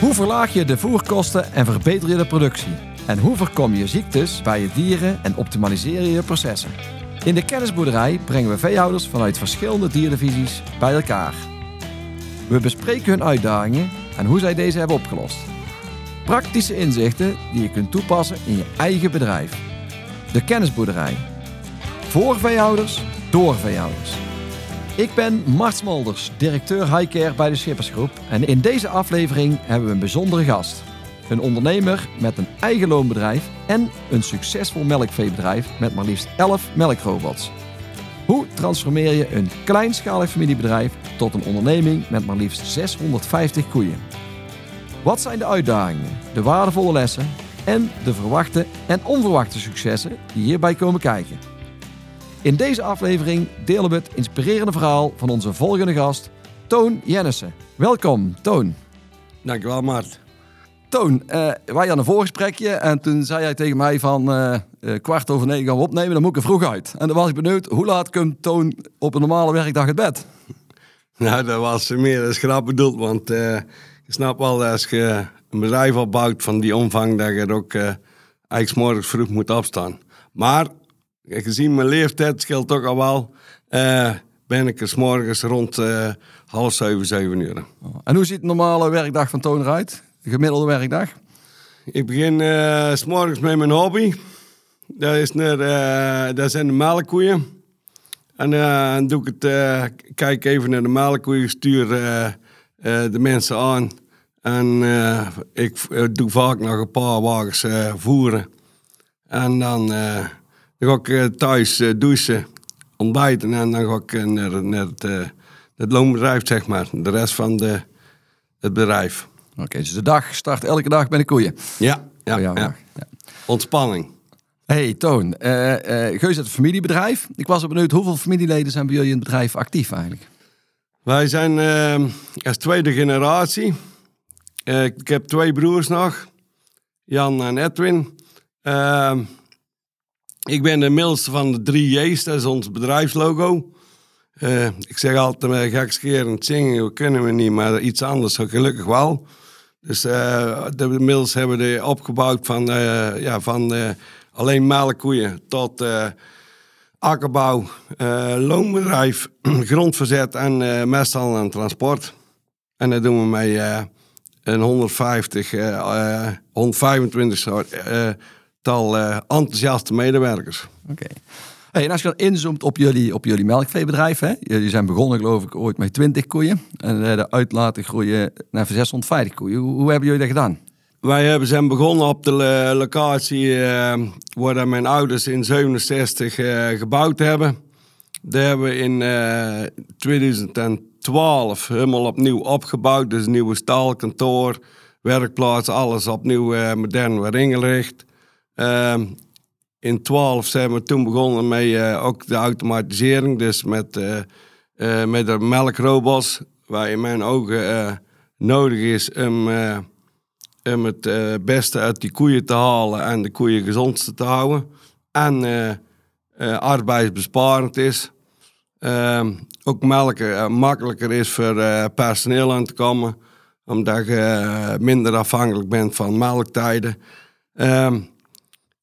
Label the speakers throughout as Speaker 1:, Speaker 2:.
Speaker 1: Hoe verlaag je de voerkosten en verbeter je de productie? En hoe voorkom je ziektes bij je dieren en optimaliseer je je processen? In de kennisboerderij brengen we veehouders vanuit verschillende dierdivisies bij elkaar. We bespreken hun uitdagingen en hoe zij deze hebben opgelost. Praktische inzichten die je kunt toepassen in je eigen bedrijf. De kennisboerderij. Voor veehouders, door veehouders. Ik ben Mart Smolders, directeur Highcare bij de Schippersgroep. En in deze aflevering hebben we een bijzondere gast. Een ondernemer met een eigen loonbedrijf en een succesvol melkveebedrijf met maar liefst 11 melkrobots. Hoe transformeer je een kleinschalig familiebedrijf tot een onderneming met maar liefst 650 koeien? Wat zijn de uitdagingen, de waardevolle lessen en de verwachte en onverwachte successen die hierbij komen kijken? In deze aflevering delen we het inspirerende verhaal van onze volgende gast, Toon Jennissen. Welkom, Toon.
Speaker 2: Dankjewel, Mart.
Speaker 1: Toon, uh, wij hadden een voorgesprekje en toen zei jij tegen mij van uh, uh, kwart over negen gaan we opnemen, dan moet ik er vroeg uit. En dan was ik benieuwd, hoe laat komt Toon op een normale werkdag het bed?
Speaker 2: Nou, dat was meer als grap bedoeld, want je snapt wel, als je een bedrijf opbouwt van die omvang, dat je er ook eigenlijk morgens vroeg moet opstaan. Maar gezien mijn leeftijd scheelt toch al wel, ben ik er s morgens rond half zeven, zeven uur.
Speaker 1: En hoe ziet een normale werkdag van Toon eruit? De gemiddelde werkdag?
Speaker 2: Ik begin uh, s morgens met mijn hobby. Dat, is naar, uh, dat zijn de melkkoeien. En dan doe ik het, kijk even naar de melkkoeien, stuur de mensen aan. En ik doe vaak nog een paar wagens voeren. En dan, dan ga ik thuis douchen, ontbijten en dan ga ik naar, naar het, het loonbedrijf, zeg maar. De rest van de, het bedrijf.
Speaker 1: Oké, dus de dag start elke dag bij de koeien.
Speaker 2: Ja, ja, ja. ja. Ontspanning.
Speaker 1: Hey Toon, uh, uh, Geus het familiebedrijf. Ik was benieuwd, hoeveel familieleden zijn bij jullie in het bedrijf actief eigenlijk?
Speaker 2: Wij zijn uh, als tweede generatie. ik heb twee broers nog, Jan en Edwin. Ik ben de middelste van de drie J's, dat is ons bedrijfslogo. ik zeg altijd gekscherend zingen, we kunnen we niet, maar iets anders gelukkig wel. Dus uh, de, inmiddels hebben we opgebouwd van, uh, ja, van alleen melkkoeien tot akkerbouw, loonbedrijf, grondverzet en mesthandel en transport. En dat doen we met een 150, 125 tal enthousiaste medewerkers.
Speaker 1: Oké. Hey, en als je dan inzoomt op jullie, op jullie melkveebedrijf, hè? jullie zijn begonnen geloof ik ooit met 20 koeien en uh, de uit laten groeien naar 650 koeien. Hoe, hoe, hebben jullie dat gedaan?
Speaker 2: Wij hebben, zijn begonnen op de locatie uh, waar mijn ouders in 67 uh, eh, gebouwd hebben. Daar hebben we in 2012 helemaal opnieuw opgebouwd. Dus een nieuwe staalkantoor, werkplaats, alles opnieuw modern weer ingericht. Ehm, in 12 zijn we toen begonnen met uh, ook de automatisering. Dus met, uh, uh, met de melkrobots, waar in mijn ogen nodig is om, om het beste uit die koeien te halen en de koeien gezondste te houden. En arbeidsbesparend is. Ehm, ook melken makkelijker is voor personeel aan te komen, omdat je minder afhankelijk bent van melktijden. Ehm,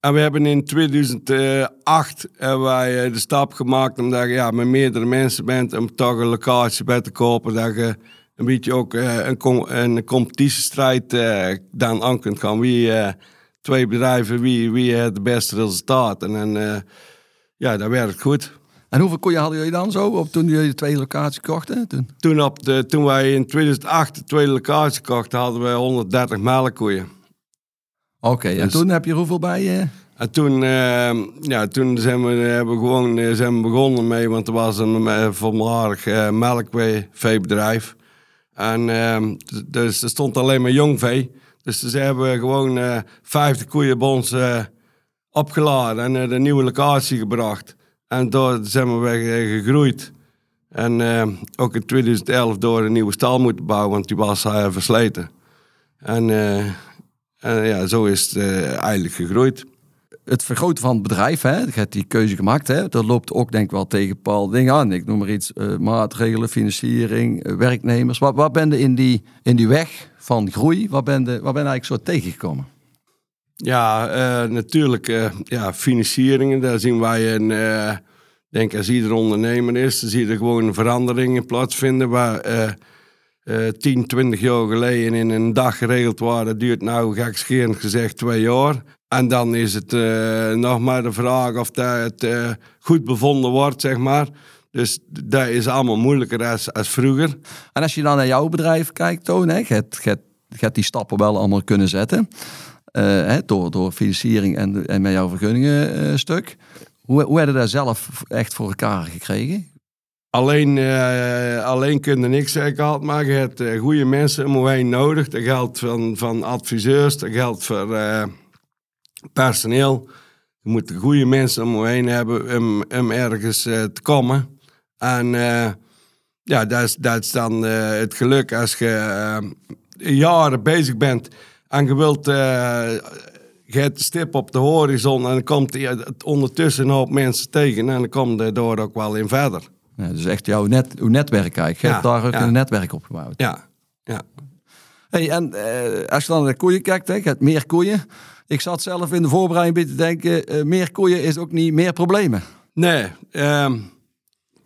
Speaker 2: en we hebben in 2008 hebben wij eh, de stap gemaakt omdat je ja, met meerdere mensen bent om toch een locatie bij te kopen. Dat je een beetje ook eh, een, een competitiestrijd uh, dan aan kunt gaan. Wie, twee bedrijven, wie, wie het beste resultaat. En, en ja, dat werkt goed.
Speaker 1: En hoeveel koeien hadden jullie dan zo op toen jullie de tweede locatie kochten? Toen,
Speaker 2: toen, op de, toen wij in 2008 de tweede locatie kochten, hadden we 130 melkkoeien.
Speaker 1: Oké, en dus- toen heb je hoeveel bij je?
Speaker 2: En toen, uh, ja, toen zijn we, hebben we gewoon eh, zijn we begonnen mee, want er was een uh, voormalig uh, melkveebedrijf. En ehm, dus er stond alleen maar jong vee. Dus ze hebben gewoon uh, 50 koeien bij ons opgeladen en naar de nieuwe locatie gebracht. En door zijn we weer gegroeid. En ehm, ook in 2011 door een nieuwe stal moeten bouwen, want die was versleten. En en ja, zo is het uh, eigenlijk gegroeid.
Speaker 1: het vergroten van het bedrijf, hè, je hebt die keuze gemaakt, hè, dat loopt ook denk ik wel tegen bepaalde dingen aan. Ik noem maar iets, uh, maatregelen, financiering, uh, werknemers. Wat, wat ben je in die, in die weg van groei, wat ben je, wat ben je eigenlijk zo tegengekomen?
Speaker 2: Ja, uh, natuurlijk, ja, financieringen, daar zien wij een, denk als ieder ondernemer is, dan zie je gewoon veranderingen plaatsvinden waar... Uh, 10, 20 jaar geleden in een dag geregeld waren, duurt nou gekscherend gezegd twee jaar. En dan is het uh, nog maar de vraag of dat het uh, goed bevonden wordt, zeg maar. Dus dat is allemaal moeilijker als, als vroeger.
Speaker 1: En als je dan naar jouw bedrijf kijkt, Toon, hè, je, hebt, die stappen wel allemaal kunnen zetten. Hè, door, door financiering en, en met jouw vergunningen stuk. Hoe, hoe heb je dat zelf echt voor elkaar gekregen?
Speaker 2: Alleen, uh, alleen kun je niks gehad maar je hebt uh, goede mensen om heen nodig. Dat geldt van, van adviseurs, dat geldt voor uh, personeel. Je moet goede mensen om heen hebben om, om ergens te komen. En ja, dat is, dat is dan het geluk als je jaren bezig bent en je wilt je hebt de stip op de horizon en dan komt ondertussen een hoop mensen tegen en dan kom je door ook wel in verder.
Speaker 1: Ja, dus echt jouw net, uw netwerk eigenlijk. Je hebt daar ook een netwerk opgebouwd.
Speaker 2: Ja, ja.
Speaker 1: Hey, en uh, als je dan naar de koeien kijkt, hè, je hebt meer koeien. Ik zat zelf in de voorbereiding te denken, uh, meer koeien is ook niet meer problemen.
Speaker 2: Nee, um,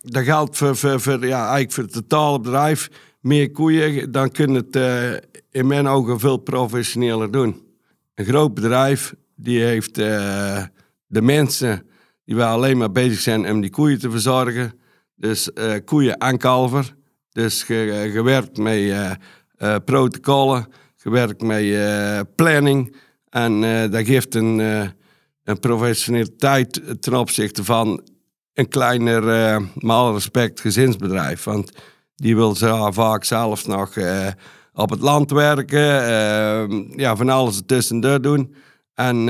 Speaker 2: dat geldt voor, voor, voor, ja, eigenlijk voor het totale bedrijf. Meer koeien, dan kun je het uh, in mijn ogen veel professioneler doen. Een groot bedrijf, die heeft de mensen die wel alleen maar bezig zijn om die koeien te verzorgen dus uh, koeien en kalver. Dus gewerkt met uh, protocollen, gewerkt met planning. En dat geeft een, een professionaliteit ten opzichte van een kleiner, alle respect, gezinsbedrijf. Want die wil ze vaak zelf nog op het land werken, ja, van alles ertussen doen. En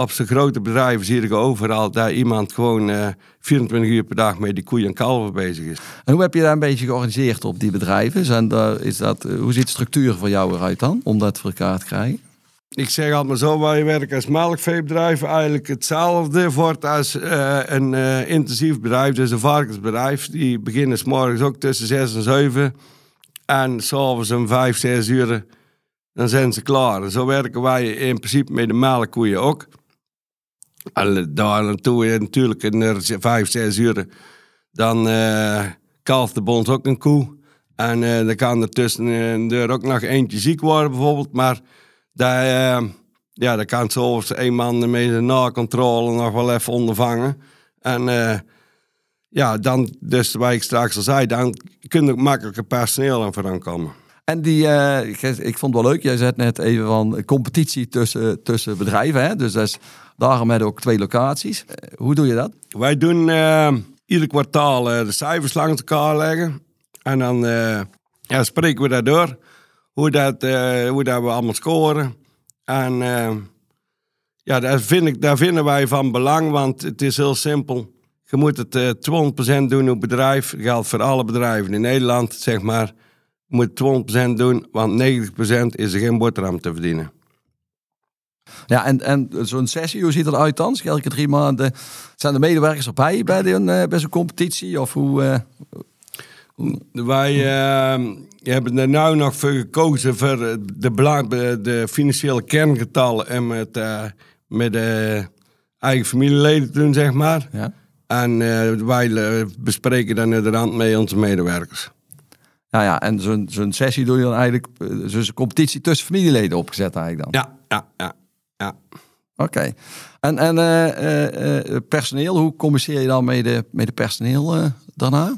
Speaker 2: op zijn grote bedrijven zie je overal dat iemand gewoon uh, eh, 24 uur per dag met die koeien en kalven bezig is.
Speaker 1: En hoe heb je daar een beetje georganiseerd op die bedrijven? Zijn daar, is dat, eh, hoe ziet de structuur voor jou eruit dan, om dat voor elkaar te krijgen?
Speaker 2: Ik zeg altijd maar zo, je werkt als melkveebedrijf eigenlijk hetzelfde wordt als uh, een intensief bedrijf, dus een varkensbedrijf. Die beginnen s morgens ook tussen 6 en 7 en s'avonds om 5, 6 uur dan zijn ze klaar. En zo werken wij in principe met de melkkoeien ook. Daar naartoe natuurlijk in vijf, zes uur. Dan uh, kalft de bond ook een koe. En uh, dan kan er tussen er ook nog eentje ziek worden bijvoorbeeld. Maar daar, uh, ja, dan kan zoals een man met de nakontrole nog wel even ondervangen. En ja, dan, dus waar ik straks al zei, dan kun je makkelijker personeel aan vooraan komen.
Speaker 1: En die, ik vond het wel leuk, jij zei net even van competitie tussen, tussen bedrijven. Hè? Dus Daarom hebben we ook twee locaties. Eh, hoe doe je dat?
Speaker 2: Wij doen uh, ieder kwartaal de cijfers langs elkaar leggen. En dan ja, spreken we daardoor. Hoe, dat, hoe dat we allemaal scoren. En ja, daar, vind ik, daar vinden wij van belang, want het is heel simpel. Je moet het uh, 200% doen op bedrijf. Dat geldt voor alle bedrijven in Nederland, zeg maar. Moet 200% doen, want 90% is er geen boterham te verdienen.
Speaker 1: Ja, en, en zo'n sessie, hoe ziet dat uit dan? Elke drie maanden zijn de medewerkers erbij bij, de, uh, bij zo'n competitie? Of hoe, uh,
Speaker 2: hoe? Wij uh, hebben er nu nog voor gekozen voor de, de financiële kerngetallen en met, uh, met de eigen familieleden doen, zeg maar. Ja. En wij bespreken dan inderdaad met onze medewerkers.
Speaker 1: Nou ja, en zo'n zo'n sessie doe je dan eigenlijk, zo'n competitie tussen familieleden opgezet eigenlijk dan?
Speaker 2: Ja, ja, ja. Ja.
Speaker 1: Oké. En, en uh, uh, personeel, hoe communiceer je dan met de, met de personeel daarna?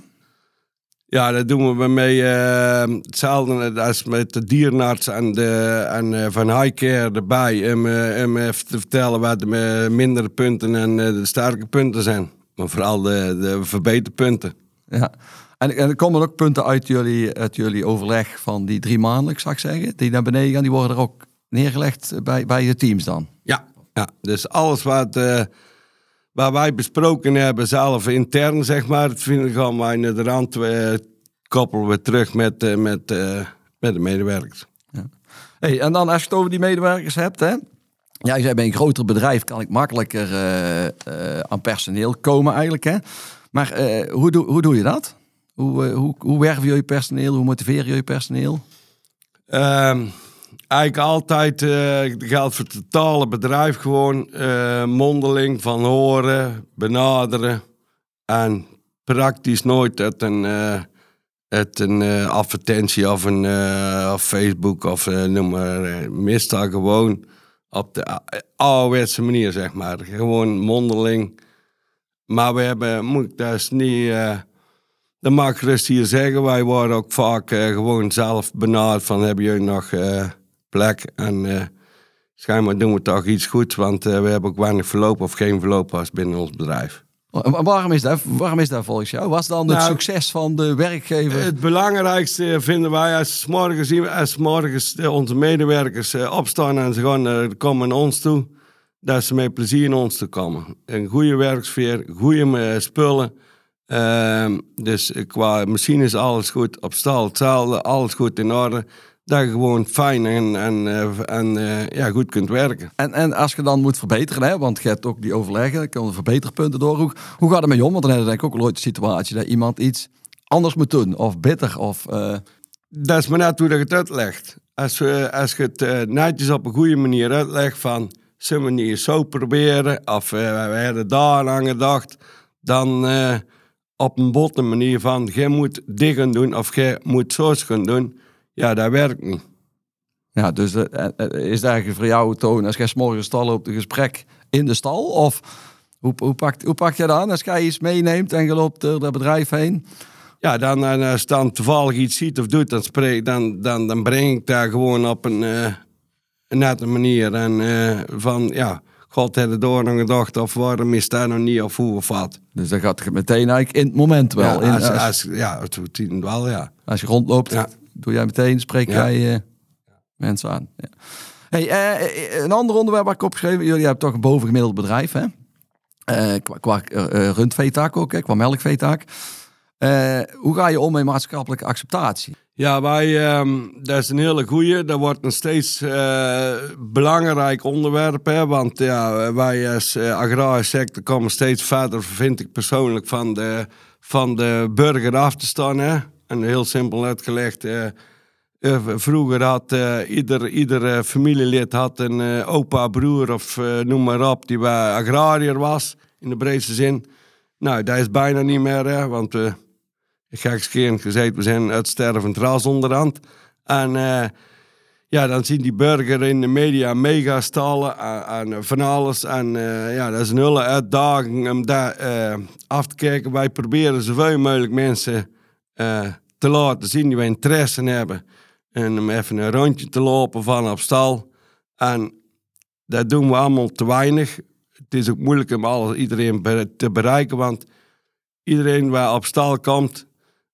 Speaker 2: Ja, dat doen we mee hetzelfde als met de dierenarts en, de, en van Highcare erbij. Om, om even te vertellen wat de mindere punten en de sterke punten zijn. Maar vooral de, de verbeterpunten.
Speaker 1: Ja. En, en er komen ook punten uit jullie, uit jullie overleg van die drie maanden, zou ik zeggen, die naar beneden gaan, die worden er ook neergelegd bij, bij je teams dan?
Speaker 2: Ja, ja. dus alles wat, uh, waar wij besproken hebben, zelf intern zeg maar, het gaan wij naar de rand uh, koppelen we terug met, uh, met, met de medewerkers. Ja.
Speaker 1: Hey, en dan als je het over die medewerkers hebt, hè, Ja, je zei bij een groter bedrijf kan ik makkelijker eh, eh, aan personeel komen eigenlijk. Hè? Maar eh, hoe, doe, hoe doe je dat? Hoe, eh, hoe, hoe je je personeel? Hoe motiveer je personeel?
Speaker 2: Ehm, eigenlijk altijd eh geldt voor het totale bedrijf gewoon eh, mondeling van horen, benaderen en praktisch nooit het een, het een advertentie of een Facebook of noem maar. meestal gewoon op de ouderwetse manier, zeg maar. Gewoon mondeling. Maar we hebben, moet dus niet... dat mag ik hier zeggen. Wij worden ook vaak eh, gewoon zelf benaderd van hebben jullie nog eh, plek? En eh schijnbaar doen we toch iets goed, want we hebben ook weinig verloop of geen verloop als binnen ons bedrijf.
Speaker 1: Wa- Waarom is dat, waarom is dat volgens jou? Was dan het
Speaker 2: Nou,
Speaker 1: succes van de werkgever?
Speaker 2: Het belangrijkste vinden wij als morgens, zien we- als morgens de- onze medewerkers opstaan en ze gaan, komen naar ons toe, dat ze met plezier naar ons toe komen. Een goede werksfeer, goede spullen. Ehm, dus qua machine is alles goed, op stal hetzelfde, alles goed in orde. Dat je gewoon fijn en, en, eh, en eh, ja, goed kunt werken.
Speaker 1: En, en als je dan moet verbeteren, hè, want je hebt ook die overleggen, komen er verbeterpunten door. Hoe, hoe gaat het met je om? Want dan heb je denk ik ook wel ooit de situatie dat iemand iets anders moet doen, of beter, of... eh,
Speaker 2: Dat is maar net hoe dat je het uitlegt. Als, we, als je het eh, netjes op een goede manier uitlegt van... zullen we niet zo proberen? Of we hebben daar aan gedacht. Dan op een botte manier van... jij moet dit gaan doen of jij moet zo gaan doen. Ja, dat werkt niet.
Speaker 1: Ja, dus eh, eh, is het eigenlijk voor jou, Toon, als jij 's morgens stal op een gesprek in de stal? Of hoe, hoe, pakt, hoe pak je dat aan als jij iets meeneemt en je loopt door dat bedrijf heen?
Speaker 2: Ja, dan, als je dan toevallig iets ziet of doet, dan, spreek, dan, dan, dan breng ik daar gewoon op een, eh, een nette manier. En eh, van, ja, God heeft er door aan gedacht of waarom is dat nog niet of hoe of wat.
Speaker 1: Dus dan gaat het meteen eigenlijk in het moment wel.
Speaker 2: Ja,
Speaker 1: in,
Speaker 2: als,
Speaker 1: als,
Speaker 2: als, ja, het wel, ja.
Speaker 1: als je rondloopt,
Speaker 2: Ja.
Speaker 1: doe jij meteen, spreek
Speaker 2: Ja.
Speaker 1: jij eh, mensen aan. Ja. Hey, eh, een ander onderwerp waar ik opgeschreven, jullie hebben toch een bovengemiddeld bedrijf, hè? Eh, qua qua eh, eh, rundveetaak ook, hè? qua melkveetaak. Eh, hoe ga je om met maatschappelijke acceptatie?
Speaker 2: Ja, wij, ehm, dat is een hele goeie. Dat wordt een steeds eh, belangrijk onderwerp. Hè? Want ja, wij als eh, agrarische sector komen steeds verder, vind ik persoonlijk, van de, van de burger af te staan. Hè? En heel simpel uitgelegd. vroeger had ieder, ieder familielid had een opa, broer of noem maar op, die agrariër was, in de breedste zin. Nou, dat is bijna niet meer, hè, want ik ga keer gezegd, we zijn uitstervend ras onderhand. En eh, ja, dan zien die burger in de media mega stallen en, en van alles. En eh, ja, dat is een hele uitdaging om daar eh, af te kijken. Wij proberen zoveel mogelijk mensen eh, te laten zien die wij interesse hebben. En om even een rondje te lopen van op stal. En dat doen we allemaal te weinig. Het is ook moeilijk om alles, iedereen te bereiken, want iedereen waar op stal komt,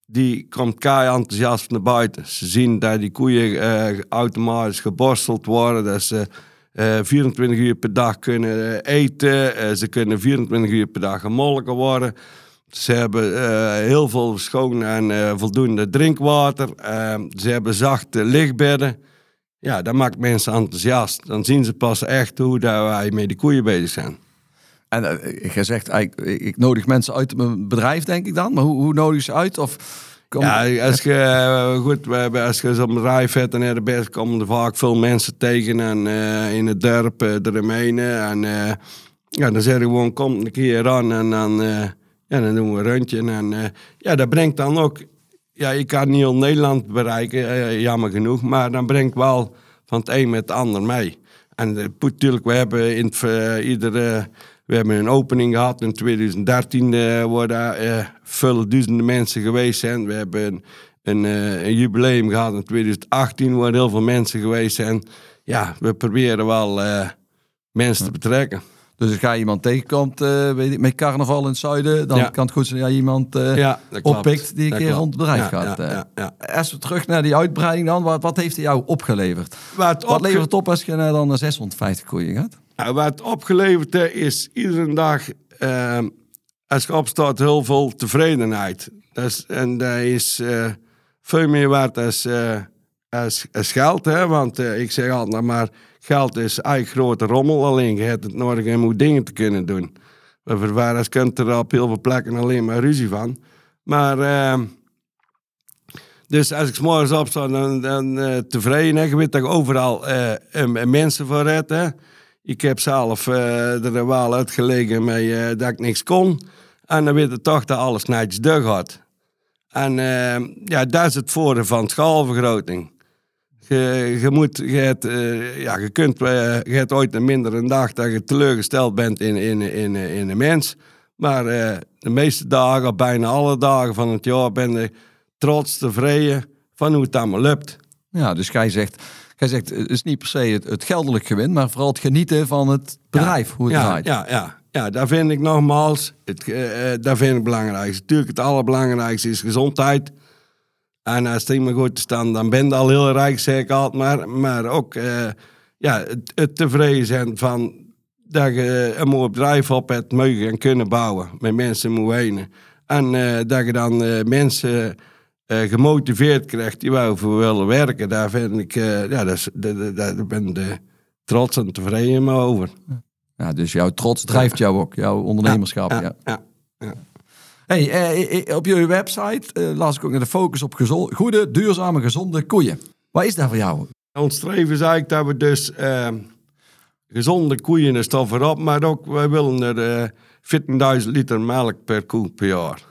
Speaker 2: die komt kei enthousiast naar buiten. Ze zien dat die koeien eh, automatisch geborsteld worden, dat ze eh, 24 uur per dag kunnen eh, eten, eh, ze kunnen 24 uur per dag gemolken worden. Ze hebben eh, heel veel schoon en eh, voldoende drinkwater. Eh, ze hebben zachte lichtbedden. Ja, dat maakt mensen enthousiast. Dan zien ze pas echt hoe dat wij met die koeien bezig zijn.
Speaker 1: En eh, je zegt ik- ik nodig mensen uit mijn bedrijf, denk ik dan. Maar hoe, hoe nodig ze uit? Of
Speaker 2: Ja, als je, eh, goed, als je zo'n bedrijf hebt en er best komen er vaak veel mensen tegen en eh, in het dorp uh, eromheen. En ja, dan zeg je gewoon, kom een keer aan en dan, ja, dan doen we een rondje. En ja, dat brengt dan ook, ja, je kan niet heel Nederland bereiken, jammer genoeg, maar dan brengt wel van het een met het ander mee. En natuurlijk, we hebben in iedere... We hebben een opening gehad in 2013, eh waar daar eh, vele duizenden mensen geweest zijn. We hebben een, een, eh, een jubileum gehad in 2018, waar heel veel mensen geweest zijn. Ja, we proberen wel mensen te betrekken.
Speaker 1: Dus als je iemand tegenkomt weet ik, met carnaval in het zuiden, dan
Speaker 2: Ja.
Speaker 1: kan het goed zijn dat je iemand
Speaker 2: Ja, dat klopt.
Speaker 1: oppikt die een
Speaker 2: Dat
Speaker 1: keer
Speaker 2: klopt.
Speaker 1: rond het bedrijf
Speaker 2: Ja,
Speaker 1: gaat.
Speaker 2: ja, ja, ja.
Speaker 1: Als we terug naar die uitbreiding dan, wat, wat heeft hij jou opgeleverd?
Speaker 2: Wat,
Speaker 1: levert het op als je naar dan naar 650 koeien gaat?
Speaker 2: Nou, wat opgeleverd is iedere dag, eh, als je opstaat, heel veel tevredenheid. Dat is, en dat is eh, veel meer waard als, eh, als, als geld. Want eh, ik zeg altijd maar, geld is eigenlijk grote rommel. Alleen je hebt het nodig om dingen te kunnen doen. We kunt er op heel veel plekken alleen maar ruzie van. Maar... ehm, dus als ik 's morgens opsta, dan, dan eh, tevreden. Hè. Je weet dat overal eh, eh, mensen voor red. Ik heb zelf eh, er wel uitgelegen mee eh, dat ik niks kon. En dan weet je toch dat alles netjes deur gaat. En eh, ja, dat is het voordeel van schaalvergroting. Je, moet, je, hebt, ja, je, kunt, je hebt ooit een mindere dag dat je teleurgesteld bent in, in, in, in een mens. Maar de meeste dagen, bijna alle dagen van het jaar, ben je trots, tevreden van hoe het allemaal lukt.
Speaker 1: Ja, dus jij zegt, jij zegt het is niet per se het, het geldelijk gewin, maar vooral het genieten van het bedrijf, hoe het
Speaker 2: ja,
Speaker 1: draait.
Speaker 2: Ja, ja, ja, daar vind ik nogmaals, het, eh, eh, daar vind ik het belangrijkste. Natuurlijk, het allerbelangrijkste is gezondheid. En als het niet meer goed is, dan, dan ben je al heel rijk, zeg ik altijd maar. Maar ook eh, ja, het, het tevreden zijn van dat je een mooi bedrijf op hebt mogen en kunnen bouwen. Met mensen moet heen. En dat je dan mensen eh, gemotiveerd krijgt die wel voor willen werken. Daar vind ik, eh, ja, dat is- dat- dat- daar ben ik trots en tevreden over.
Speaker 1: Ja, dus jouw trots drijft jou ook, jouw ondernemerschap. Ja,
Speaker 2: ja, ja.
Speaker 1: Hey, eh, op jullie website eh, las ik ook naar de focus op goede, duurzame, gezonde koeien. Wat is dat voor jou?
Speaker 2: Ons streven is eigenlijk dat we dus eh, gezonde koeien is toch voorop, maar ook wij willen er eh 14.000 liter melk per koe per jaar.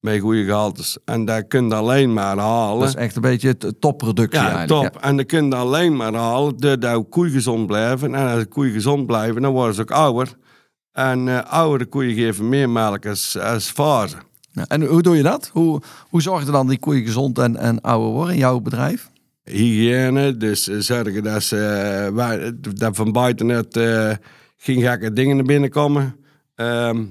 Speaker 2: Met goede gehaltes. En dat kun je alleen maar halen.
Speaker 1: Dat is echt een beetje topproductie
Speaker 2: ja,
Speaker 1: eigenlijk.
Speaker 2: top. En dat kun je alleen maar halen doordat koeien gezond blijven. En als de koeien gezond blijven, dan worden ze ook ouder. En eh oudere koeien geven meer melk als, als fase.
Speaker 1: Ja, en hoe doe je dat? Hoe, hoe zorg je dan die koeien gezond en, en ouder worden in jouw bedrijf?
Speaker 2: hygiëne. Dus eh, zorgen dat, ze, eh, dat van buiten het eh, geen gekke dingen naar binnen komen. Ehm,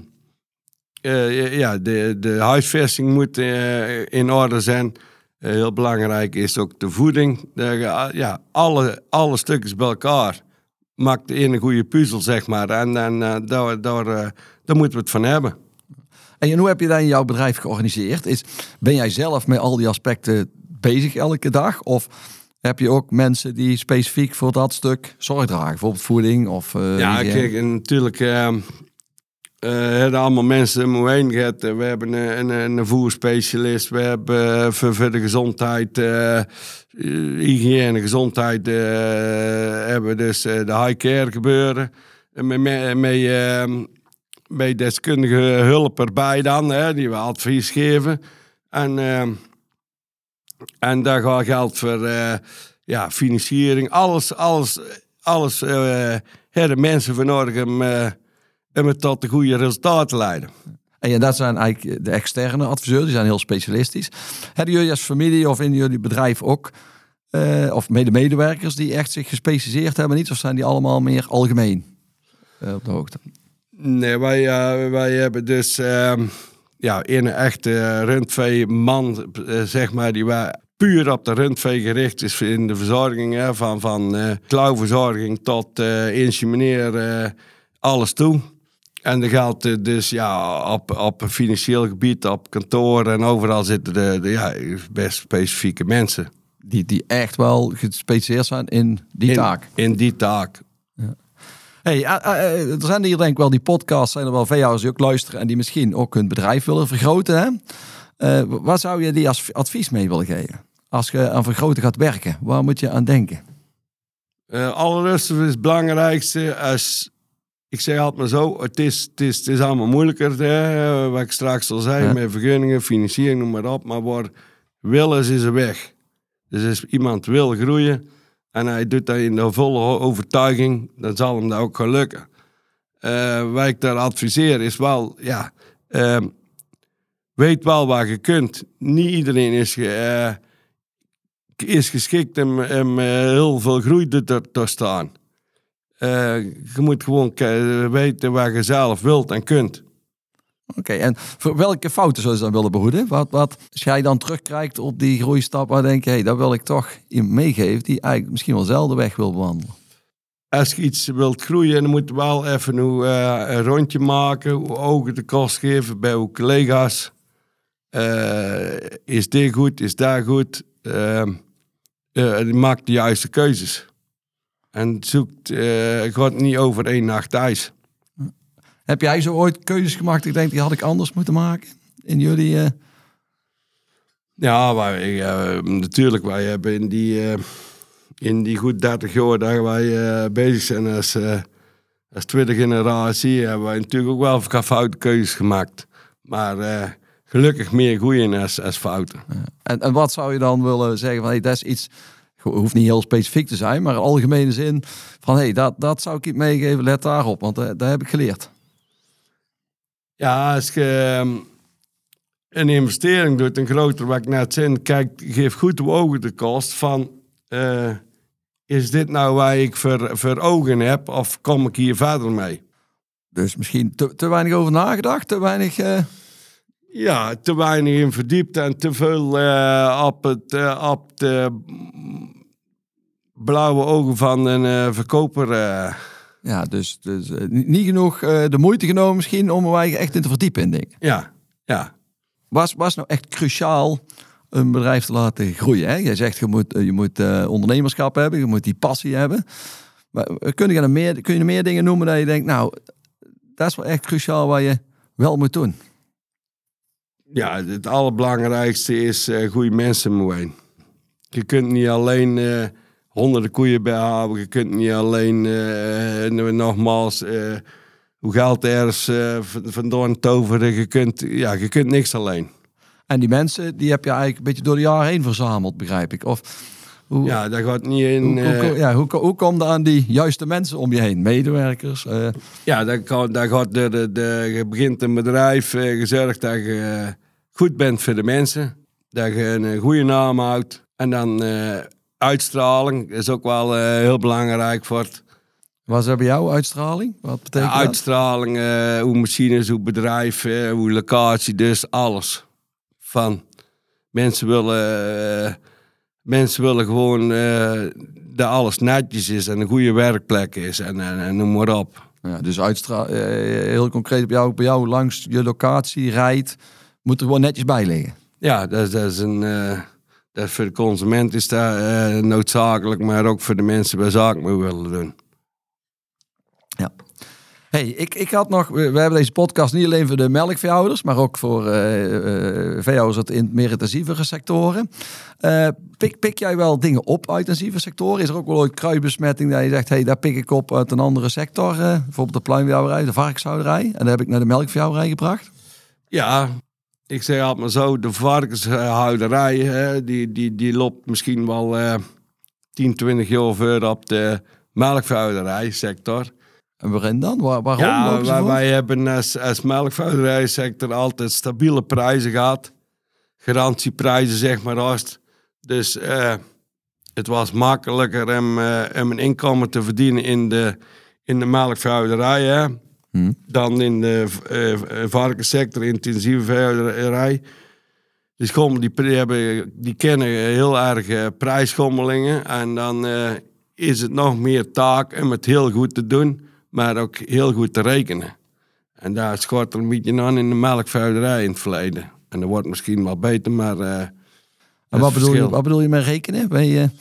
Speaker 2: eh, ja, de, de huisvesting moet eh, in orde zijn. Eh, heel belangrijk is ook de voeding. Je, ah, ja, alle, alle stukjes bij elkaar maakt een goede puzzel, zeg maar. En, en daar, daar, daar moeten we het van hebben.
Speaker 1: En hoe heb je dat in jouw bedrijf georganiseerd? Is, ben jij zelf met al die aspecten bezig elke dag? Of heb je ook mensen die specifiek voor dat stuk zorg dragen? Bijvoorbeeld voeding of...
Speaker 2: Ja, kijk, en natuurlijk ehm eh, hebben allemaal mensen om heen gehad. We hebben een, een, een voerspecialist, we hebben eh, voor, voor de gezondheid, eh, eh, hygiëne, gezondheid, eh, hebben dus eh, de high care gebeuren. En Met, met, met, ehm, met deskundige hulp erbij dan, hè, die we advies geven. En, ehm, en daar gaat geld voor eh, ja, financiering, alles, alles, alles eh, hebben mensen voor nodig het tot de goede resultaten te leiden.
Speaker 1: En dat zijn eigenlijk de externe adviseurs, die zijn heel specialistisch. Hebben jullie als familie of in jullie bedrijf ook, eh, of mede medewerkers die echt zich gespecialiseerd hebben, niet? Of zijn die allemaal meer algemeen eh, op de hoogte?
Speaker 2: Nee, wij, eh, wij hebben dus ehm, ja, een echte rundveeman, zeg maar, die wij puur op de rundvee gericht is in de verzorging, hè, van, van klauwverzorging tot eh insemineren, alles toe. En dat geldt dus ja, op, op financieel gebied, op kantoor en overal zitten de, de ja, best specifieke mensen.
Speaker 1: Die, die echt wel gespecialiseerd zijn in die
Speaker 2: in,
Speaker 1: taak.
Speaker 2: In die taak.
Speaker 1: Hey, eh, eh, eh, er zijn hier denk ik wel die podcasts, zijn er wel veehouders die ook luisteren en die misschien ook hun bedrijf willen vergroten. Hè? Wat zou je die als advies mee willen geven? Als je aan vergroten gaat werken, waar moet je aan denken?
Speaker 2: Uh, allereerst is het belangrijkste, als, ik zeg altijd maar zo, het is, het is, het is allemaal moeilijker, hè, wat ik straks al zei,
Speaker 1: Ja.
Speaker 2: met vergunningen, financiering, noem maar op, maar waar wil is, is er weg. Dus als iemand wil groeien en hij doet dat in de volle overtuiging, dan zal hem dat ook gaan lukken. Eh, wat ik daar adviseer is wel, ja, ehm, weet wel waar je kunt. Niet iedereen is, eh, is geschikt om, om eh, heel veel groei te te- te staan. Eh, je moet gewoon weten waar je zelf wilt en kunt.
Speaker 1: Oké, en voor welke fouten zou je dan willen behoeden? Wat, wat, als jij dan terugkijkt op die groeistap, waar denk je, hey, dat wil ik toch iemand meegeven die eigenlijk misschien wel zelf de weg wil bewandelen.
Speaker 2: Als je iets wilt groeien, dan moet je wel even hoe, eh, een rondje maken, hoe ogen de kost geven bij uw collega's. Eh, is dit goed? Is daar goed? Ehm, eh, die maakt de juiste keuzes. En zoekt, gaat niet over één nacht ijs.
Speaker 1: Heb jij zo ooit keuzes gemaakt? Ik denk, die had ik anders moeten maken. In jullie... eh,
Speaker 2: Ja, wij, eh, natuurlijk, wij hebben in die, in die goed 30 jaar dat wij bezig zijn als, als tweede generatie, hebben wij natuurlijk ook wel foute keuzes gemaakt. Maar gelukkig meer goede als, als fouten.
Speaker 1: En, en wat zou je dan willen zeggen van, hey, dat is iets, hoeft niet heel specifiek te zijn, maar in algemene zin van, hey, dat, dat zou ik je meegeven, let daarop, want uh, daar heb ik geleerd.
Speaker 2: Ja, als je ehm, een investering doet, een groter wat ik net zei, kijk, geef goed de ogen de kost van, eh, is dit nou waar ik voor, voor ogen heb of kom ik hier verder mee?
Speaker 1: Dus misschien te, te weinig over nagedacht, te weinig... eh,
Speaker 2: Ja, te weinig in verdiept en te veel eh, op, het, eh, op de blauwe ogen van een eh, verkoper. eh.
Speaker 1: ja, dus, dus eh, niet genoeg de moeite genomen misschien om er echt in te verdiepen in dingen.
Speaker 2: ja, ja.
Speaker 1: Was, was nou echt cruciaal een bedrijf te laten groeien? Hè? Jij zegt je moet, je moet ondernemerschap hebben, je moet die passie hebben. Maar kun je, er meer, kun je er meer dingen noemen dat je denkt, nou, dat is wel echt cruciaal wat je wel moet doen?
Speaker 2: ja, het allerbelangrijkste is eh goede mensen. Je kunt niet alleen honderden koeien bijhouden. Je kunt niet alleen, eh, nogmaals, eh, hoe geld ergens eh, v- vandaan toveren. Je kunt, ja, je kunt niks alleen.
Speaker 1: En die mensen, die heb je eigenlijk een beetje door de jaren heen verzameld, begrijp ik. Of hoe,
Speaker 2: Ja, dat gaat niet in...
Speaker 1: hoe, hoe,
Speaker 2: eh,
Speaker 1: ja, hoe, hoe kom je aan die juiste mensen om je heen? Medewerkers? eh,
Speaker 2: Ja, dat, kan, dat gaat de, de, de, je begint een bedrijf, eh, je zorgt dat je eh, goed bent voor de mensen. Dat je een eh, goede naam houdt. En dan eh, uitstraling is ook wel eh, heel belangrijk voor het.
Speaker 1: wat is er bij jou uitstraling? Wat betekent
Speaker 2: Ja,
Speaker 1: dat?
Speaker 2: uitstraling, eh, hoe machines, hoe bedrijf, eh, hoe locatie, dus alles. Van mensen willen, mensen willen gewoon dat alles netjes is en een goede werkplek is en, en, en noem maar op.
Speaker 1: Ja, dus uitstra eh, heel concreet op jou, bij jou langs je locatie rijdt, moet er gewoon netjes bij liggen.
Speaker 2: Ja, dat is een. Eh, dat is voor de consument is dat eh, noodzakelijk, maar ook voor de mensen bij zaken mee willen doen.
Speaker 1: Ja. Hey, ik, ik had nog, we, hebben deze podcast niet alleen voor de melkveehouders, maar ook voor eh eh, veehouders uit in meer intensievere sectoren. Eh, pik, pik jij wel dingen op uit intensieve sectoren? Is er ook wel ooit kruisbesmetting dat je zegt, hey, daar pik ik op uit een andere sector? eh, bijvoorbeeld de pluimveehouderij, de varkenshouderij. En dat heb ik naar de melkveehouderij gebracht.
Speaker 2: Ja, ik zeg altijd maar zo, de varkenshouderij, hè, die, die, die loopt misschien wel eh 10, 20 jaar verder op de melkveehouderijsector.
Speaker 1: En waarin dan? Waar, waarom
Speaker 2: Ja, wij, hebben als, als melkveehouderijsector altijd stabiele prijzen gehad. Garantieprijzen, zeg maar. Als. Dus eh, het was makkelijker om, eh, om een inkomen te verdienen in de, in de melkveehouderij. Hè?
Speaker 1: Hm.
Speaker 2: Dan in de eh, varkenssector, intensieve veehouderij. Die, schommel, die, hebben, die kennen heel erg eh, prijsschommelingen. En dan is het nog meer taak om het heel goed te doen, maar ook heel goed te rekenen. En daar schort er een beetje aan in de melkveehouderij in het verleden. En dat wordt misschien wel beter, maar...
Speaker 1: En wat
Speaker 2: is
Speaker 1: bedoel, je, wat bedoel je met rekenen?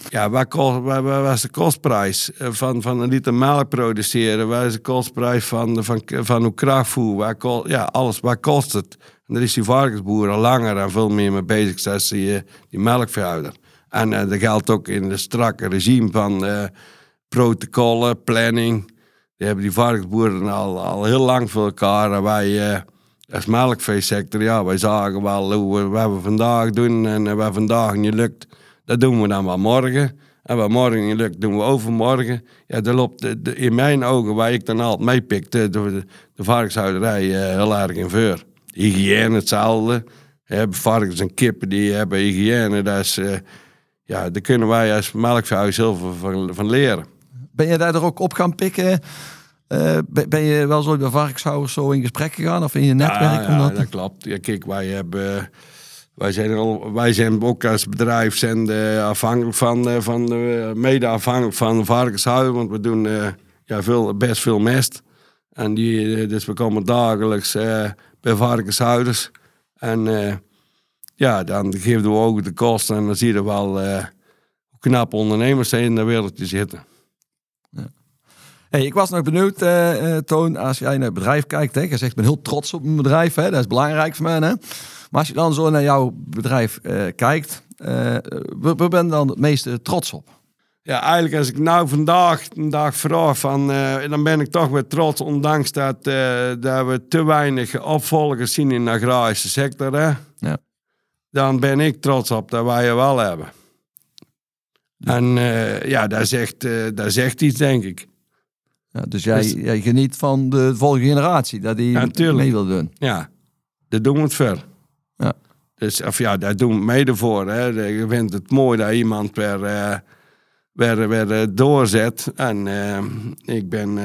Speaker 2: Ja, waar, kost, waar, waar was de kostprijs eh, van, van een liter melk produceren? Waar is de kostprijs van, van, van uw krachtvoer? Waar ja, alles, waar kost het? En daar is die varkensboer al langer en veel meer mee bezig als die, die melkveehouder. En eh, dat geldt ook in het strakke regime van eh, protocollen, planning. Die hebben die varkensboeren al, al heel lang voor elkaar. En wij als melkveesector, ja, wij zagen wel hoe we, wat we vandaag doen en wat vandaag niet lukt. Dat doen we dan wel morgen. En wat morgen niet lukt, doen we overmorgen. Ja, dat loopt de- in mijn ogen, waar ik dan altijd meepik, de, de, de varkenshouderij eh, heel erg in veur. Hygiëne hetzelfde. Hè, varkens en kippen die hebben hygiëne. Dat is, eh, ja, daar kunnen wij als melkveehuis heel veel van, van leren.
Speaker 1: ben je daar ook op gaan pikken? Eh, ben je wel zo bij varkenshouders zo in gesprek gegaan of in je netwerk?
Speaker 2: Ja, ja, dat klopt. Ja, kijk, wij hebben... Wij zijn, al, wij zijn ook als bedrijf zijn, eh, afhankelijk van, eh, van mede afhankelijk van varkenshouden, want we doen ja, veel, best veel mest. En die, dus we komen dagelijks eh, bij varkenshouders. En eh, ja, dan geven we ook de kosten en dan zie je wel eh, hoe knappe ondernemers zijn in de wereld te zitten.
Speaker 1: Hey, ik was nog benieuwd, eh, eh, Toon, als jij naar het bedrijf kijkt. Hè, je zegt, ik ben heel trots op mijn bedrijf. Hè, dat is belangrijk voor mij. Hè? Maar als je dan zo naar jouw bedrijf eh, kijkt, waar, waar ben je dan het meeste trots op?
Speaker 2: Ja, eigenlijk als ik nou vandaag een dag vraag van, eh, dan ben ik toch weer trots, ondanks dat, dat we te weinig opvolgers zien in de agrarische sector. Hè?
Speaker 1: Ja.
Speaker 2: Dan ben ik trots op dat wij je wel hebben. En ja, dat zegt, dat zegt iets, denk ik.
Speaker 1: Ja, dus jij,
Speaker 2: Dus-
Speaker 1: jij geniet van de volgende generatie, dat die
Speaker 2: Ja,
Speaker 1: mee wil doen.
Speaker 2: Ja, dat doen we het ver.
Speaker 1: Ja.
Speaker 2: Dus, of ja, daar doen we mede voor. Hè. Je vindt het mooi dat iemand weer, eh, weer, weer eh, doorzet. En eh, ik ben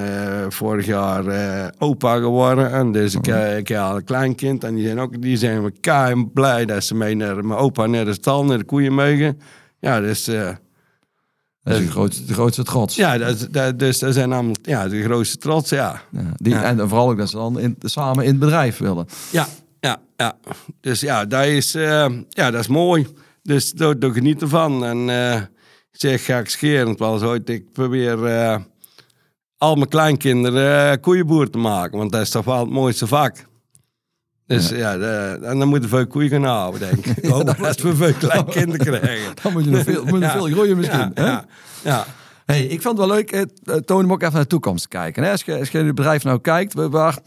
Speaker 2: vorig jaar opa geworden. En dus ik, eh, ik heb al een kleinkind. En die zijn ook die zijn kei blij dat ze mee naar mijn opa naar de stal, naar de koeien mogen. Ja, dus... eh,
Speaker 1: Dat is de grootste, de grootste trots.
Speaker 2: ja, dat, dus dat zijn allemaal ja, de grootste trots, ja.
Speaker 1: Ja, die,
Speaker 2: Ja.
Speaker 1: En vooral ook dat ze dan in, samen in het bedrijf willen.
Speaker 2: Ja, ja, ja. Dus ja, dat is, eh, ja, dat is mooi. Dus daar, daar geniet ervan. En eh, ik zeg gekscherend wel eens ooit, ik probeer eh, al mijn kleinkinderen eh, koeienboer te maken. Want dat is toch wel het mooiste vak. Dus ja, de- en dan moeten we veel koeien gaan houden, denk ik. Dat we veel kleinkinderen krijgen.
Speaker 1: Dan moet je nog veel, moet je veel groeien misschien.
Speaker 2: Ja.
Speaker 1: Hey, ik vond het wel leuk, eh, eh, Toon, om ook even naar de toekomst te kijken. Hè? Als, je, als je het bedrijf nou kijkt, waar-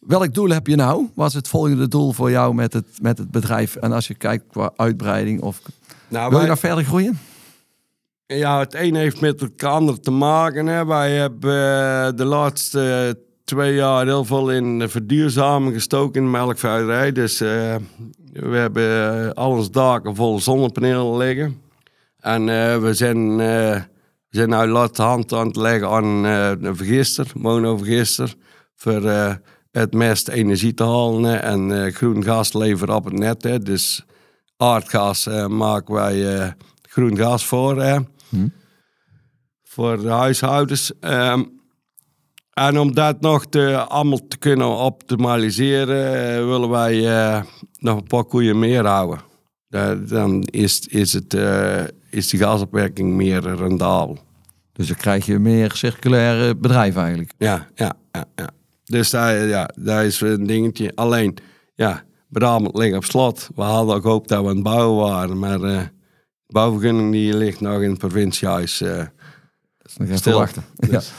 Speaker 1: welk doel heb je nou? Wat is het volgende doel voor jou met het, met het bedrijf? En als je kijkt qua uitbreiding, of
Speaker 2: Nou,
Speaker 1: wil je
Speaker 2: wij-
Speaker 1: nog verder groeien?
Speaker 2: Ja, het een heeft met het ander te maken. Hè. Wij hebben eh, de laatste twee jaar heel veel in de verduurzaming gestoken in de melkveehouderij. Dus eh, we hebben eh, al onze daken vol zonnepanelen liggen. En eh, we zijn, eh, we zijn nu laatste hand aan het leggen aan eh, een vergister, monovergister. Voor eh, het mest energie te halen en eh, groen gas leveren op het net. Hè. Dus aardgas eh, maken wij eh, groen gas voor. Hè voor de huishoudens. Ehm, en om dat nog te, allemaal te kunnen optimaliseren, eh, willen wij eh, nog een paar koeien meer houden. Da- dan is, is, het, eh, is die gasopwerking meer rendabel.
Speaker 1: Dus dan krijg je meer circulaire bedrijf eigenlijk.
Speaker 2: Ja, ja, ja. ja. Dus daar, ja, daar is een dingetje. Alleen, ja, Brabant ligt op slot. We hadden ook gehoopt dat we aan het bouwen waren, maar de bouwvergunning die ligt nog in het provinciehuis. Eh,
Speaker 1: Dat is nog even
Speaker 2: Stil.
Speaker 1: wachten. Ja.
Speaker 2: Dus-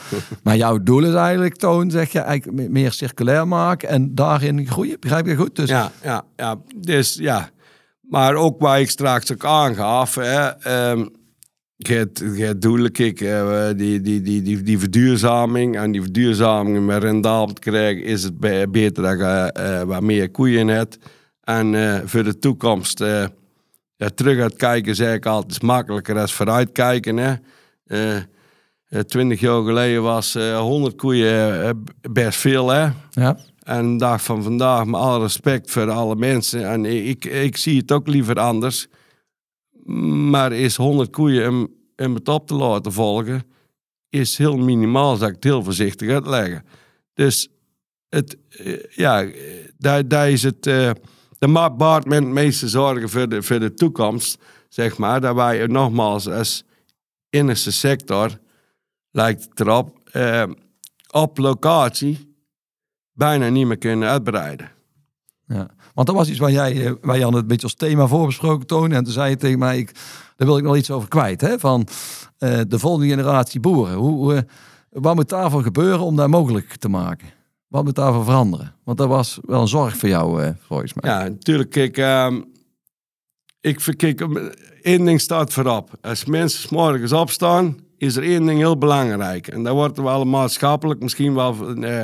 Speaker 1: Maar jouw doel is eigenlijk, Toon, zeg je, eigenlijk me- meer circulair maken en daarin groeien. Begrijp je goed? Dus
Speaker 2: Ja, ja, ja. Dus ja. Maar ook waar ik straks ook aangaf, hè, ehm, het, het doel ik, eh, die, die, die, die, die verduurzaming en die verduurzaming met rendabel te krijgen, is het be- beter dat je eh, wat meer koeien hebt. En eh, voor de toekomst, eh, ja, terug uit kijken, zeg ik altijd, is makkelijker dan vooruit kijken. Hè. Eh, eh, Twintig jaar geleden was eh 100 koeien eh, best veel, hè.
Speaker 1: ja.
Speaker 2: En de dag van vandaag, met alle respect voor alle mensen. En ik, ik zie het ook liever anders. Maar is 100 koeien om, om het op te laten volgen, is heel minimaal, zou ik het heel voorzichtig uitleggen. Dus het, eh, ja, eh, daar, daar is het. eh de baart men het meeste zorgen voor de, voor de toekomst, zeg maar. Dat wij nogmaals als innerste sector, lijkt het erop, eh, op locatie bijna niet meer kunnen uitbreiden.
Speaker 1: Ja. Want dat was iets waar jij, eh, waar Jan het een beetje als thema voorbesproken toonde. En toen zei je tegen mij, ik, daar wil ik nog iets over kwijt. Hè? Van eh, de volgende generatie boeren. Hoe, eh, wat moet daarvoor gebeuren om dat mogelijk te maken? Wat moet daarvoor veranderen? Want dat was wel een zorg voor jou, eh, volgens mij.
Speaker 2: Ja, natuurlijk. Kijk, ehm, ik verkijk, één ding staat voorop. Als mensen 's morgens opstaan, is er één ding heel belangrijk. En daar wordt wel maatschappelijk misschien wel eh,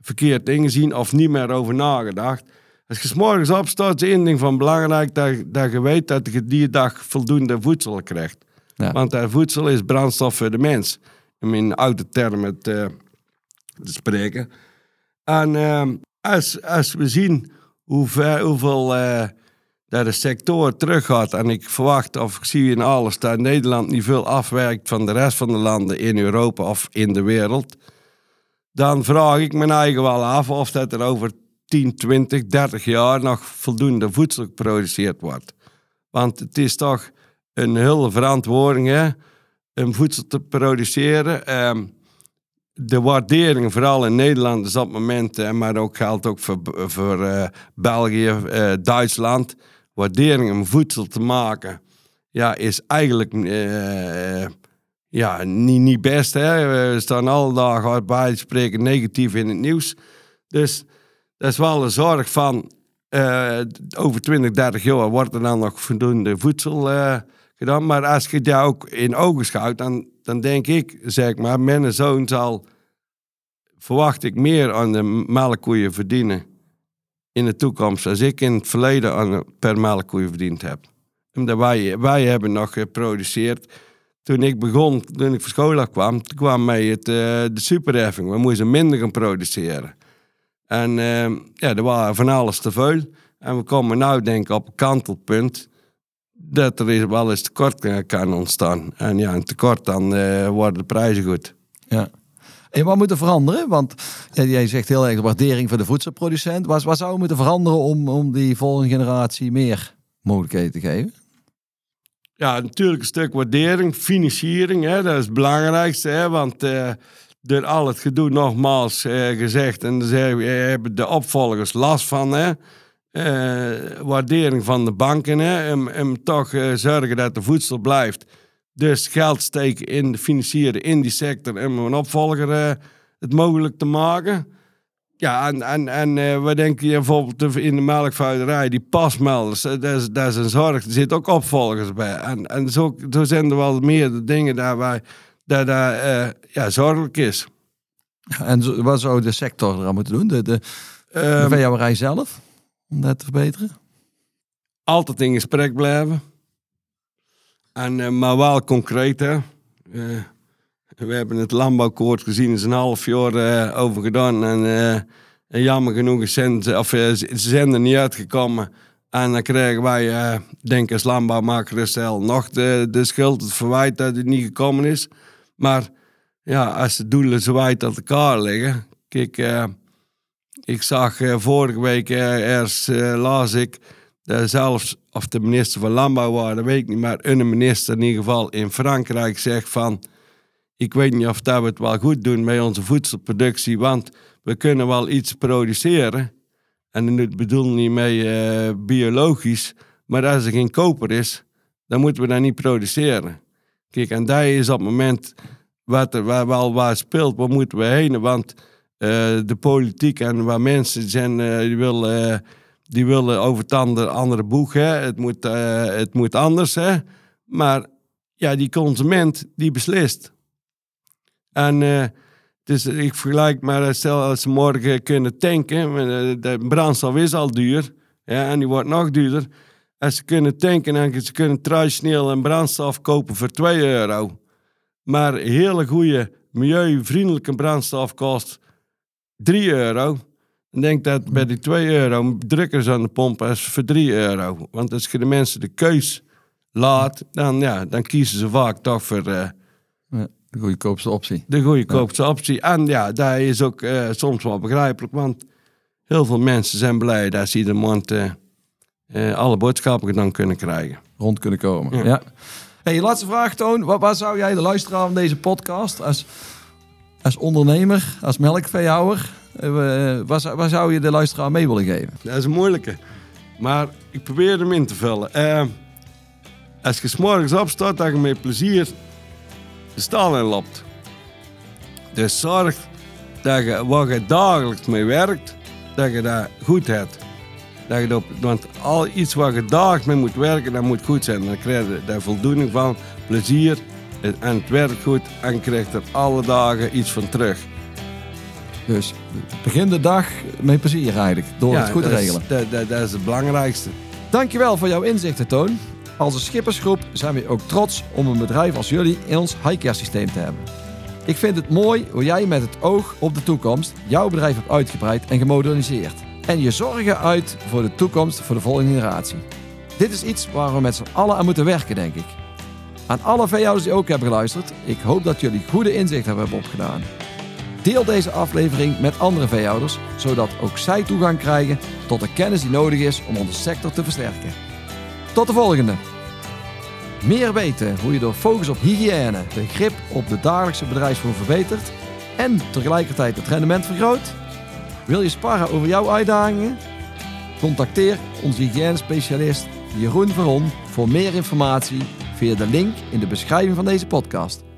Speaker 2: verkeerd ingezien of niet meer over nagedacht. Als je 's morgens opstaat, is één ding van belangrijk dat, dat je weet dat je die dag voldoende voedsel krijgt.
Speaker 1: Ja.
Speaker 2: Want dat voedsel is brandstof voor de mens. Om in oude termen te, te spreken. En ehm, als, als we zien hoe ver, hoeveel eh, dat de sector teruggaat, en ik verwacht of ik zie in alles dat Nederland niet veel afwerkt van de rest van de landen in Europa of in de wereld, dan vraag ik me eigen wel af of dat er over 10, 20, 30 jaar nog voldoende voedsel geproduceerd wordt. Want het is toch een hele verantwoording hè, om voedsel te produceren. Ehm, de waardering, vooral in Nederland, is op het moment, eh, maar ook geldt ook voor, voor eh, België, eh, Duitsland, waardering om voedsel te maken, ja, is eigenlijk eh, ja, niet, niet best. Hè? We staan alle dagen bij spreken negatief in het nieuws. Dus dat is wel een zorg van eh, over 20, 30 jaar wordt er dan nog voldoende voedsel eh, gedaan. Maar als je daar ook in ogen schouwt, dan, dan denk ik, zeg maar, mijn zoon zal, verwacht ik, meer aan de melkkoeien verdienen in de toekomst als ik in het verleden aan, per melkkoeien verdiend heb. Omdat wij, wij hebben nog geproduceerd. Toen ik begon, toen ik van school kwam, kwam mij het, eh, de superheffing. We moesten minder gaan produceren. En eh, ja, er waren van alles te veel. En we komen nu denk ik op een kantelpunt dat er wel eens tekort kan- kan ontstaan. En ja, een tekort, dan eh, worden de prijzen goed.
Speaker 1: Ja. En wat moet er veranderen? Want jij zegt heel erg de waardering voor de voedselproducent. Wat, wat zou moeten veranderen om, om die volgende generatie meer mogelijkheden te geven?
Speaker 2: Ja, natuurlijk een stuk waardering, financiering, hè, dat is het belangrijkste. Hè, want eh, door al het gedoe, nogmaals eh, gezegd, en daar eh, hebben de opvolgers last van. Hè, waardering van de banken, hè, om toch zorgen dat de voedsel blijft. Dus geld steken in de financieren in die sector om een opvolger eh, het mogelijk te maken. Ja, en, en, en eh, wat denk je bijvoorbeeld in de melkvuiderij, die pasmelders, eh, dat is, dat is een zorg, er zitten ook opvolgers bij. En, en zo, zo zijn er wel meer dingen daar waar dat, dat eh, ja, zorgelijk is.
Speaker 1: En wat zou de sector eraan moeten doen? De, de, de
Speaker 2: Ehm,
Speaker 1: veehouderij zelf? Om dat te verbeteren?
Speaker 2: altijd in gesprek blijven. En, eh, maar wel concreet, hè. Eh, we hebben het landbouwkoord gezien, is een half jaar eh, over gedaan. En, jammer genoeg is ze zijn er niet uitgekomen. En dan krijgen wij, eh, denk als landbouwmaker nog de, de schuld, het verwijt dat het niet gekomen is. Maar ja, als de doelen zo wijd uit elkaar liggen. Kijk, ik zag vorige week ergens, eh, las ik, dat zelfs of de minister van Landbouw dat weet ik niet, maar een minister in ieder geval in Frankrijk zegt van, ik weet niet of dat we het wel goed doen met onze voedselproductie, want we kunnen wel iets produceren. En ik bedoel niet mee eh, biologisch, maar als er geen koper is, dan moeten we dat niet produceren. Kijk, en dat is op het moment wat er waar, waar speelt, waar moeten we heen? Want eh, de politiek en waar mensen zijn, eh, die willen, eh, die willen over het andere, andere. Hè? Het, moet, eh, het moet anders. Hè? Maar ja, die consument die beslist. En eh, dus ik vergelijk maar, stel als ze morgen kunnen tanken, eh, de brandstof is al duur ja, en die wordt nog duurder. Als ze kunnen tanken en ze kunnen traditioneel een brandstof kopen voor 2 euro. Maar hele goede, milieuvriendelijke brandstof kost 3 euro. Dan denk ik dat bij die 2 euro drukker ze aan de pomp als voor 3 euro. Want als je de mensen de keus laat, dan, ja, dan kiezen ze vaak toch voor eh,
Speaker 1: Ja, de goedkoopste optie.
Speaker 2: de goedkoopste optie. En ja, dat is ook eh, soms wel begrijpelijk, want heel veel mensen zijn blij dat ze iedere maand eh, alle boodschappen dan kunnen krijgen.
Speaker 1: Rond kunnen komen. Ja.
Speaker 2: Ja.
Speaker 1: Hey, laatste vraag, Toon. Wat, wat zou jij de luisteraar van deze podcast als, als ondernemer, als melkveehouder, eh, wat, zou- wat zou je de luisteraar mee willen geven?
Speaker 2: Dat is een moeilijke. Maar ik probeer hem in te vullen. Eh, als je 's morgens opstaat, dat je met plezier de stal in loopt. Dus zorg dat je waar je dagelijks mee werkt, dat je dat goed hebt. Dat je dat, want al iets waar je dagelijks mee moet werken, dat moet goed zijn. Dan krijg je daar voldoening van, plezier en het werkt goed en je krijgt er alle dagen iets van terug.
Speaker 1: Dus begin de dag met plezier eigenlijk, door het goed te
Speaker 2: is-
Speaker 1: regelen.
Speaker 2: Dat, dat, dat is het belangrijkste.
Speaker 1: Dankjewel voor jouw inzichten, Toon. Als een schippersgroep zijn we ook trots om een bedrijf als jullie in ons highcare systeem te hebben. Ik vind het mooi hoe jij met het oog op de toekomst jouw bedrijf hebt uitgebreid en gemoderniseerd. En je zorgen uit voor de toekomst voor de volgende generatie. Dit is iets waar we met z'n allen aan moeten werken, denk ik. Aan alle veehouders die ook hebben geluisterd, ik hoop dat jullie goede inzichten hebben opgedaan. Deel deze aflevering met andere veehouders, zodat ook zij toegang krijgen tot de kennis die nodig is om onze sector te versterken. Tot de volgende! Meer weten hoe je door focus op hygiëne de grip op de dagelijkse bedrijfsvoer verbetert en tegelijkertijd het rendement vergroot? Wil je sparren over jouw uitdagingen? Contacteer onze hygiënespecialist Jeroen Veron voor meer informatie via de link in de beschrijving van deze podcast.